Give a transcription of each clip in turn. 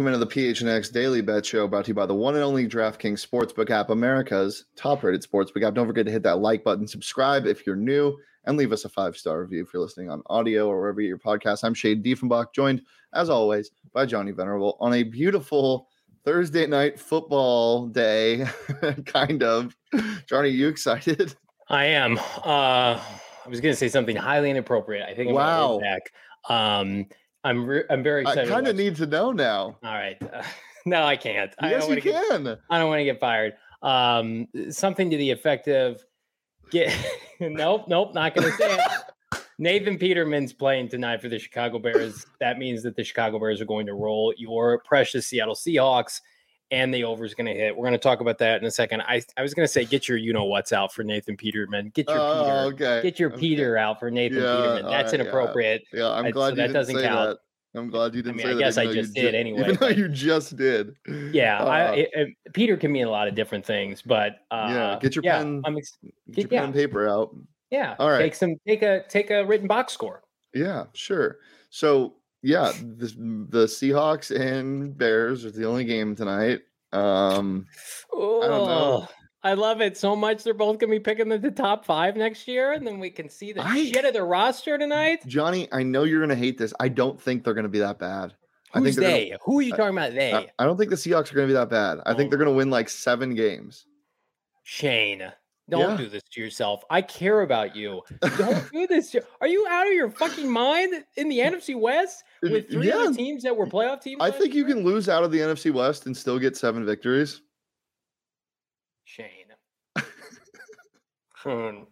Welcome into the PHNX Daily Bet Show, brought to you by the one and only DraftKings Sportsbook app, America's top-rated sportsbook app. Don't forget to hit that like button, subscribe if you're new, and leave us a five-star review if you're listening on audio or wherever you get your podcast. I'm Shane Diefenbach, joined as always by Johnny Venerable on a beautiful Thursday night football day, kind of. Johnny, you excited? I am. Uh, I was going to say something highly inappropriate. I think I'm Wow. back. Um, I'm re- I'm very excited. I kind of need to know now. All right. no, I can't. I yes, don't you wanna get, can. I don't want to get fired. Um, something to the effect of get. nope, nope, not going to say it. Nathan Peterman's playing tonight for the Chicago Bears. That means that the Chicago Bears are going to roll your precious Seattle Seahawks, and the over is going to hit. We're going to talk about that in a second. I, I was going to say, get your you know what's out for Nathan Peterman. Get your Oh, Peter. okay. Get your okay. Peter out for Nathan Yeah, Peterman. That's right, inappropriate. Yeah, I'm I- glad so that didn't doesn't say count. that. I'm glad you didn't mean, say I that. guess I just did anyway, Even though you just did. Yeah, I, Uh, it, it- Peter can mean a lot of different things, but uh, Yeah, get your yeah, pen- I'm ex- Get get- your pen yeah. and paper out. yeah. All right. Take some. Take a take a written box score. Yeah, sure. So yeah, the, the Seahawks and Bears are the only game tonight. Um, Oh, don't know. I love it so much. They're both gonna be picking the, the top five next year, and then we can see the I- shit of the roster tonight. Johnny, I know you're gonna hate this. I don't think they're gonna be that bad. I Who's think they're gonna- Who are you I- talking about? They? I, I don't think the Seahawks are gonna be that bad. I think Oh. they're gonna win like seven games. Shane, don't Yeah. do this to yourself. I care about you. Don't do this. to- Are you out of your fucking mind in the NFC West with three yeah, other teams that were playoff teams? I think you year? can lose out of the NFC West and still get seven victories. Shane.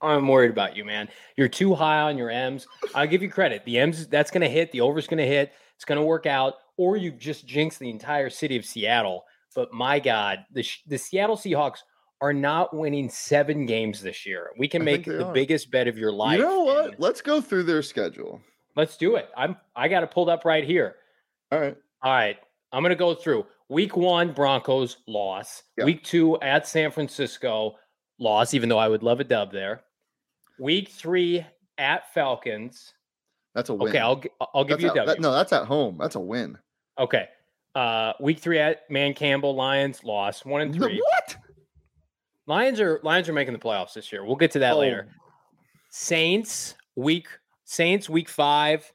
I'm worried about you, man. You're too high on your M's. I'll give you credit. The M's that's going to hit. The over's going to hit. It's going to work out. Or you've just jinxed the entire city of Seattle. But my God, the the Seattle Seahawks are not winning seven games this year. We can I make the are. biggest bet of your life. You know what? Let's go through their schedule. Let's do it. I'm. I got it pulled up right here. All right. All right. I'm going to go through week one, Broncos loss. Yeah. Week two at San Francisco loss, even though I would love a dub there. Week three at Falcons. That's a win. Okay, I'll I'll give That's you a at- W. that- no, that's at home. That's a win. Okay. Uh, week three at Dan Campbell Lions loss one and three. What? Lions are Lions are making the playoffs this year. We'll get to that later. Oh, Saints week Saints week five.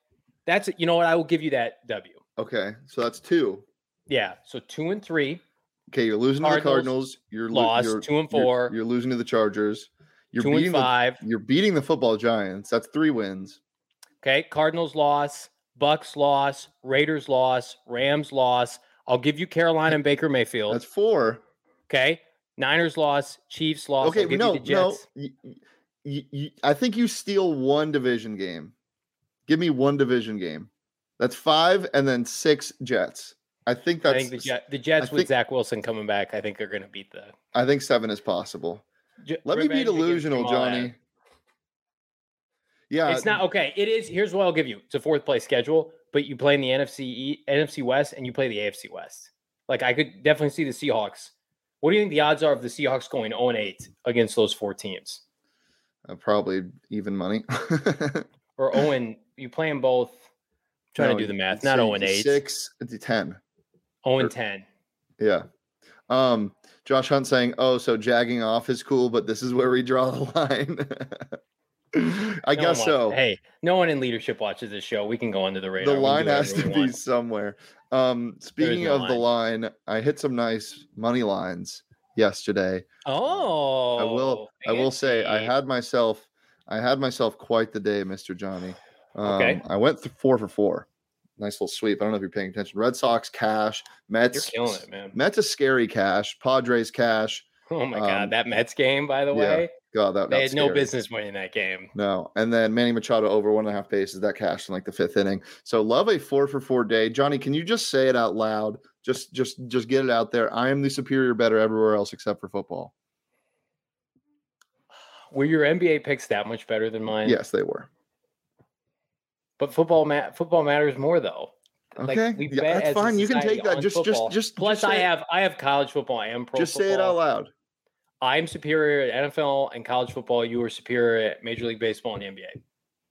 That's you know what I will give you that W. Okay, so that's two. Yeah. So two and three. Okay, you're losing to the Cardinals Cardinals. You're lost, you're- two and you're- four. You're, losing to the Chargers. You're two and beating the, five. You're beating the football Giants. That's three wins. Okay, Cardinals loss, Bucks loss, Raiders loss, Rams loss. I'll give you Carolina and Baker Mayfield. That's four. okay, Niners loss, Chiefs loss. Okay, no, you no. Jets. y- y- y- y- I think you steal one division game. Give me one division game. That's five, and then six Jets. I think I that's. think the, Jet, the Jets with think- Zach Wilson coming back, I think they're going to beat the. I think seven is possible. J- Let me be delusional, Johnny. Yeah, It's not okay. It is. Here's what I'll give you. It's a fourth place schedule, but you play in the NFC NFC West and you play the AFC West. Like I could definitely see the Seahawks. What do you think the odds are of the Seahawks going 0 8 against those four teams? uh, probably even money. Or 0 and you play them both? trying No, to do the math. Not 0 and 8. Six to ten. 0 or- and 10. Yeah. Um, Josh Hunt saying, "Oh, so jagging off is cool, but this is where we draw the line." I No guess so. Hey, no one in leadership watches this show. We can go under the radar. the line has to be want. somewhere. Um, speaking no of the line, I hit some nice money lines yesterday. Oh, I will. I will say I had myself. I had myself quite the day, Mister Johnny. Um, Okay. I went th- four for four. Nice little sweep. I don't know if you're paying attention. Red Sox cash. You're Mets. killing it, man. Mets a scary cash. Padres cash. Oh my um, god, that Mets game, by the yeah, way, God, that they had no scary. business winning that game. No, and then Manny Machado over one and a half bases. That cashed in like the fifth inning. So love a four for four day. Johnny, can you just say it out loud? Just, just, just get it out there. I am the superior better everywhere else except for football. Were your NBA picks that much better than mine? Yes, they were. but football ma- football matters more though. Okay, we yeah, that's fine. You can take that. Just, just, just. Plus, just I say it- have I have college football. I am pro. Just say it out loud. I'm superior at NFL and college football. You are superior at Major League Baseball and NBA.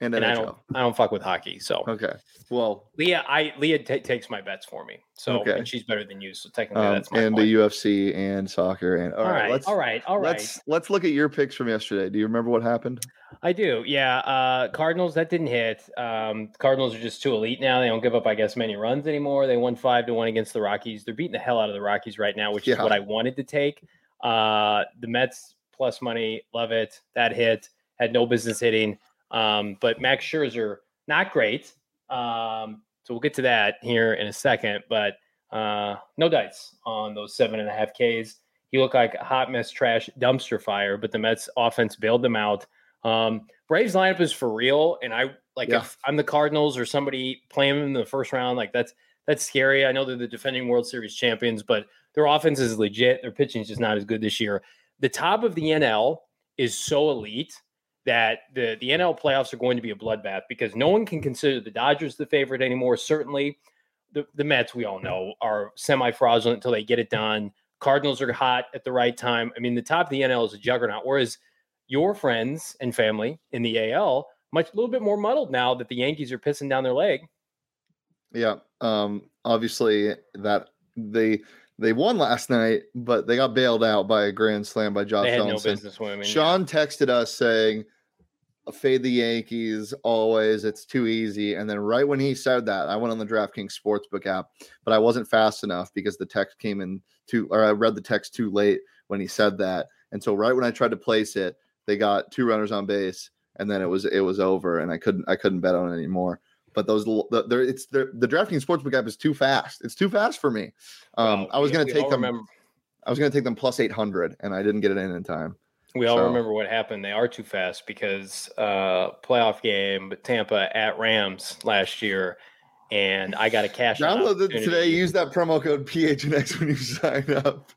and, and I don't I don't fuck with hockey. So Okay. Well, Leah, I Leah ta takes my bets for me. So Okay. and she's better than you. So technically, um, that's my and point. the UFC and soccer and all all right, right, let's all right, all right. let's let's look at your picks from yesterday. Do you remember what happened? I do. Yeah. Uh, Cardinals, that didn't hit. Um, Cardinals are just too elite now. They don't give up, I guess, many runs anymore. They won five to one against the Rockies. They're beating the hell out of the Rockies right now, which is what I wanted to take. Uh, the Mets plus money, love it. That hit had no business hitting. Um, but Max Scherzer, not great. Um, so we'll get to that here in a second. But uh, no dice on those seven and a half Ks. He looked like a hot mess trash dumpster fire, but the Mets offense bailed them out. Um, Braves lineup is for real, and I like Yeah. if I'm the Cardinals or somebody playing them in the first round, like that's that's scary. I know they're the defending World Series champions, but their offense is legit. Their pitching is just not as good this year. The top of the NL is so elite that the the NL playoffs are going to be a bloodbath because no one can consider the Dodgers the favorite anymore. Certainly, the the Mets we all know are semi fraudulent until they get it done. Cardinals are hot at the right time. I mean, the top of the NL is a juggernaut, whereas your friends and family in the AL much a little bit more muddled now that the Yankees are pissing down their leg. Yeah. Um, obviously that they they won last night, but they got bailed out by a grand slam by Josh they no business winning. Sean texted us saying, "Fade the Yankees always. It's too easy." And then right when he said that, I went on the DraftKings Sportsbook app, but I wasn't fast enough because the text came in too, or I read the text too late when he said that. And so right when I tried to place it, they got two runners on base, and then it was it was over, and I couldn't I couldn't bet on it anymore. But those the, there it's the the DraftKings Sportsbook app is too fast. It's too fast for me. Um, Well, I was we- gonna take them. Remember, I was gonna take them plus eight hundred, and I didn't get it in in time. we all So- remember what happened. They are too fast because uh, playoff game Tampa at Rams last year, and I got a cash. Download it today. Use that promo code PHNX when you sign up.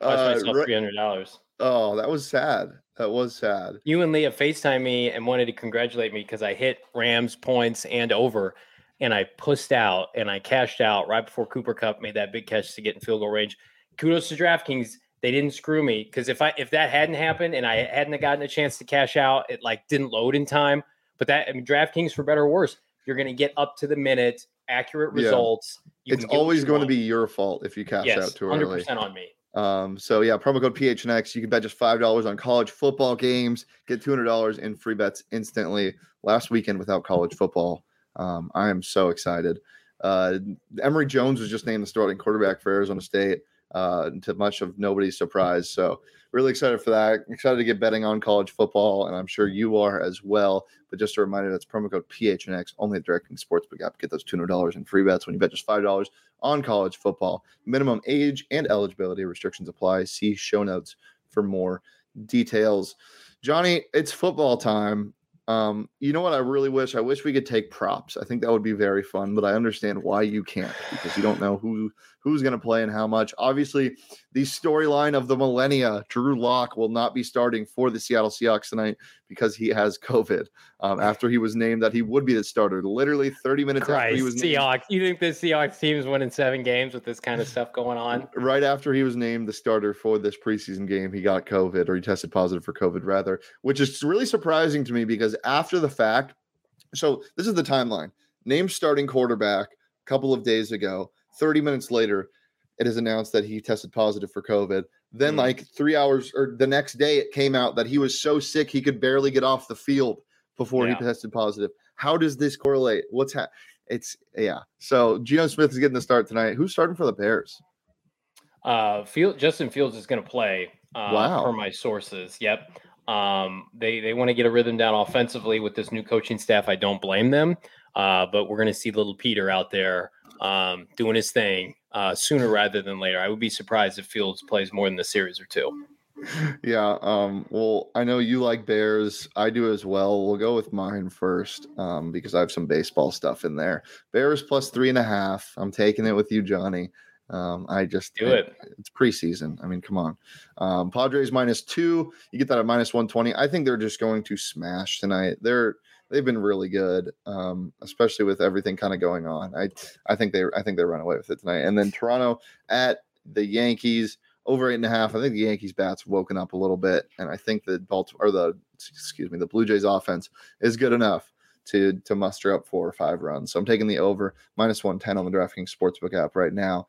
Uh, myself three hundred dollars. oh, that was sad. That was sad. You and Leah FaceTime me and wanted to congratulate me because I hit Rams points and over, and I pushed out and I cashed out right before Cooper Kupp made that big catch to get in field goal range. Kudos to DraftKings. They didn't screw me because if I if that hadn't happened and I hadn't gotten a chance to cash out, it like didn't load in time. But that I mean, DraftKings for better or worse, you're going to get up to the minute accurate results. You it's can get what always going to be your fault if you cash yes, out too early. hundred early. percent on me. Um, so yeah, promo code PHNX. You can bet just five dollars on college football games. Get two hundred dollars in free bets instantly. Last weekend without college football, um, I am so excited. Uh, Emory Jones was just named the starting quarterback for Arizona State. Uh, to much of nobody's surprise. So really excited for that. Excited to get betting on college football, and I'm sure you are as well. But just a reminder, that's promo code PHNX only at DraftKings Sportsbook app. Get those two hundred dollars in free bets when you bet just five dollars on college football. Minimum age and eligibility restrictions apply. See show notes for more details. Johnny, it's football time. Um, you know what I really wish? I wish we could take props. I think that would be very fun, but I understand why you can't because you don't know who who's going to play and how much. Obviously, the storyline of the millennia, Drew Lock will not be starting for the Seattle Seahawks tonight because he has COVID. Um, after he was named that he would be the starter, literally 30 minutes after he was named, Seahawks. You think the Seahawks team is winning seven games with this kind of stuff going on? right after he was named the starter for this preseason game, he got COVID or he tested positive for COVID rather, which is really surprising to me because after the fact, so this is the timeline. Named starting quarterback a couple of days ago, 30 minutes later, it is announced that he tested positive for COVID. Then, Mm. like three hours or the next day, it came out that he was so sick he could barely get off the field before Yeah. he tested positive. How does this correlate? What's ha- it's yeah. So Geno Smith is getting the start tonight. Who's starting for the Bears? Uh, Field, Justin Fields is going to play. Uh, Wow. Per my sources, yep. Um, they they want to get a rhythm down offensively with this new coaching staff. I don't blame them. Uh, but we're going to see little Peter out there um, doing his thing uh, sooner rather than later. I would be surprised if Fields plays more than a series or two. Yeah. Um, well, I know you like Bears. I do as well. We'll go with mine first um, because I have some baseball stuff in there. Bears plus three and a half. I'm taking it with you, Johnny. Um, I just Do it. It's preseason. I mean, come on. Um, Padres minus two. You get that at minus 120. I think they're just going to smash tonight. They're they've been really good, um, especially with everything kind of going on. I I think they I think they run away with it tonight. And then Toronto at the Yankees over eight and a half. I think the Yankees bats woken up a little bit, and I think the Baltimore or the excuse me the Blue Jays offense is good enough to to muster up four or five runs. So I'm taking the over minus one ten on the DraftKings Sportsbook app right now.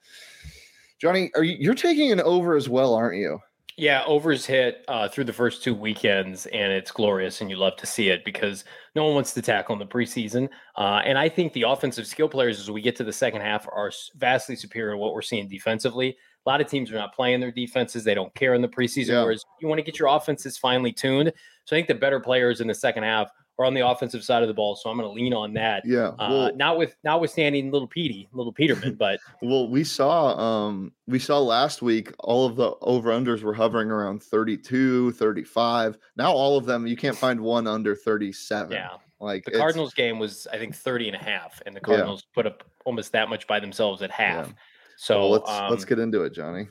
Johnny, are you you're taking an over as well, aren't you? Yeah, overs hit uh, through the first two weekends, and it's glorious, and you love to see it because no one wants to tackle in the preseason. Uh, and I think the offensive skill players, as we get to the second half, are vastly superior to what we're seeing defensively. A lot of teams are not playing their defenses; they don't care in the preseason. Yeah. Whereas you want to get your offenses finely tuned. So I think the better players in the second half are on the offensive side of the ball. So I'm going to lean on that. Yeah. Uh, well, uh, not with notwithstanding little Petey, little Peterman, but well, we saw um we saw last week all of the over unders were hovering around 32, 35. Now all of them you can't find one under 37. Yeah. Like the Cardinals game was I think 30 and a half and the Cardinals yeah. put up almost that much by themselves at half. Yeah. So well, let's um, let's get into it, Johnny.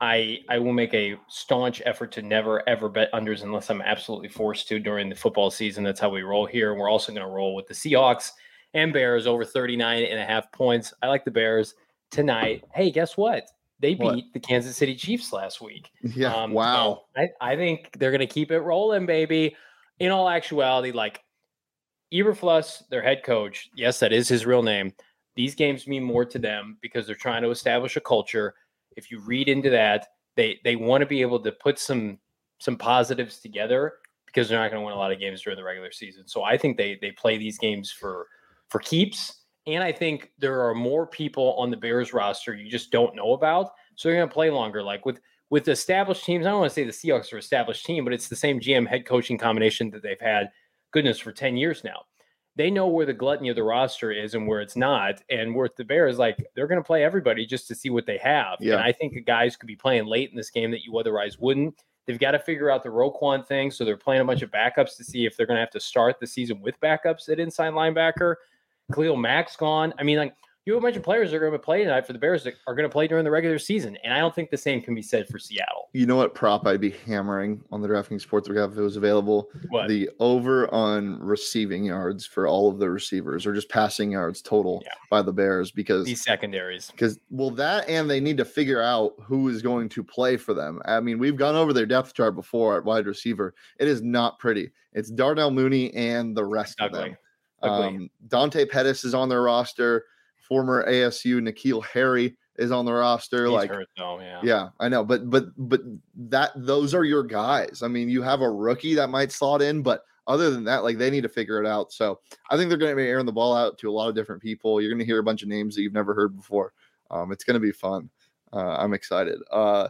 I I will make a staunch effort to never ever bet unders unless I'm absolutely forced to during the football season. That's how we roll here. We're also going to roll with the Seahawks and Bears over 39 and a half points. I like the Bears tonight. Hey, guess what? They beat what? the Kansas City Chiefs last week. Yeah. Um, wow. I, I think they're going to keep it rolling, baby. In all actuality, like Eberflus, their head coach, yes, that is his real name. These games mean more to them because they're trying to establish a culture if you read into that, they they want to be able to put some some positives together because they're not going to win a lot of games during the regular season. So I think they they play these games for for keeps. And I think there are more people on the Bears roster you just don't know about. So they're going to play longer. Like with with established teams, I don't want to say the Seahawks are established team, but it's the same GM head coaching combination that they've had, goodness, for 10 years now they know where the gluttony of the roster is and where it's not. And with the Bears, like they're going to play everybody just to see what they have. Yeah. And I think the guys could be playing late in this game that you otherwise wouldn't. They've got to figure out the Roquan thing. So they're playing a bunch of backups to see if they're going to have to start the season with backups at inside linebacker. Khalil Mack's gone. I mean, like you have a bunch of players that are going to play tonight for the Bears that are going to play during the regular season. And I don't think the same can be said for Seattle. You know what prop I'd be hammering on the DraftKings Sportsbook if it was available? What? The over on receiving yards for all of the receivers or just passing yards total yeah. by the Bears because these secondaries. Because, well, that and they need to figure out who is going to play for them. I mean, we've gone over their depth chart before at wide receiver. It is not pretty. It's Darnell Mooney and the rest Ugly. of them. Um, Dante Pettis is on their roster former ASU N'Keal Harry is on the roster. He's like, hurt though, yeah. yeah, I know, but but but that those are your guys. I mean, you have a rookie that might slot in, but other than that, like they need to figure it out. So I think they're going to be airing the ball out to a lot of different people. You're going to hear a bunch of names that you've never heard before. Um, it's going to be fun. Uh, I'm excited. Uh,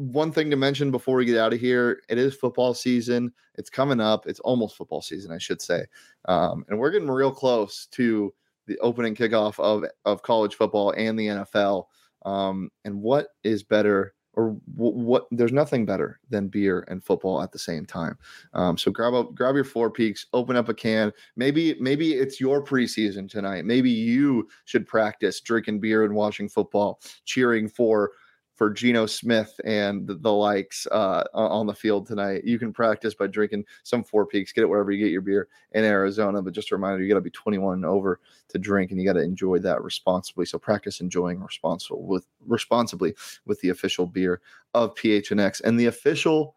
one thing to mention before we get out of here it is football season it's coming up it's almost football season i should say um, and we're getting real close to the opening kickoff of of college football and the NFL. Um, and what is better, or w- what? There's nothing better than beer and football at the same time. Um, so grab up, grab your Four Peaks, open up a can. Maybe maybe it's your preseason tonight. Maybe you should practice drinking beer and watching football, cheering for for Geno Smith and the, likes uh, on the field tonight. You can practice by drinking some Four Peaks. Get it wherever you get your beer in Arizona. But just a reminder, you got to be 21 and over to drink, and you got to enjoy that responsibly. So practice enjoying responsible with responsibly with the official beer of PHNX and the official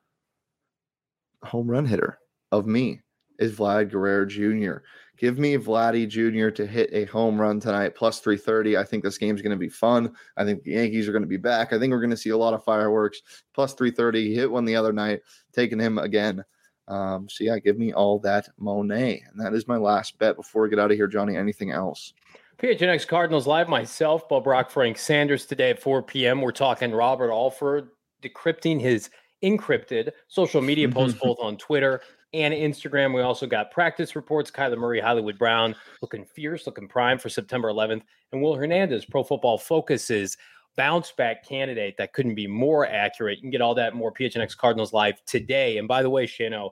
home run hitter of me is Vlad Guerrero Jr. Give me Vladdy Jr. to hit a home run tonight, plus 330. I think this game's going to be fun. I think the Yankees are going to be back. I think we're going to see a lot of fireworks. Plus 330. He hit one the other night, taking him again. Um, so, yeah, give me all that Monet. And that is my last bet before we get out of here, Johnny. Anything else? PHNX Cardinals Live, myself, Bo Brack, Frank Sanders today at 4 p.m. We're talking Robert Alford decrypting his encrypted social media posts both on Twitter and Instagram. We also got practice reports. Kyler Murray, Hollywood Brown looking fierce, looking prime for September 11th. And Will Hernandez, Pro Football Focuses bounce back candidate that couldn't be more accurate. You can get all that more PHNX Cardinals live today. And by the way, Shano,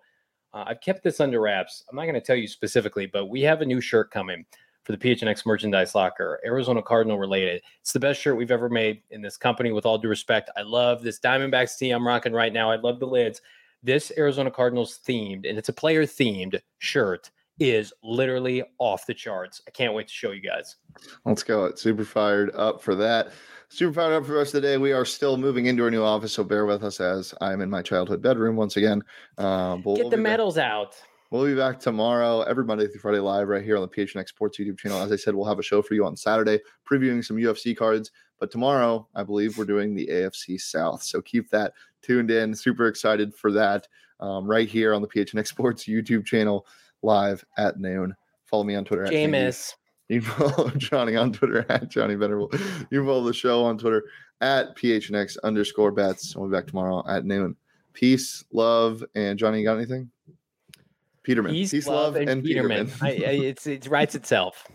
uh, I've kept this under wraps. I'm not going to tell you specifically, but we have a new shirt coming for the PHNX merchandise locker, Arizona Cardinal related. It's the best shirt we've ever made in this company, with all due respect. I love this Diamondbacks tee I'm rocking right now. I love the lids this Arizona Cardinals themed, and it's a player themed shirt is literally off the charts. I can't wait to show you guys. Let's go. Super fired up for that. Super fired up for the rest of the day. We are still moving into our new office, so bear with us as I'm in my childhood bedroom once again. Um, Get we'll the medals out. We'll be back tomorrow, every Monday through Friday, live right here on the PHNX Sports YouTube channel. As I said, we'll have a show for you on Saturday, previewing some UFC cards. But tomorrow, I believe we're doing the AFC South. So keep that tuned in. Super excited for that um, right here on the PHNX Sports YouTube channel, live at noon. Follow me on Twitter. Jameis. You can follow Johnny on Twitter at Johnny Venerable. You can follow the show on Twitter at PHNX underscore bets. We'll be back tomorrow at noon. Peace, love, and Johnny, you got anything? Peterman. Peace, Peace love, love, and, and Peterman. Peterman. I, I, it's it writes itself.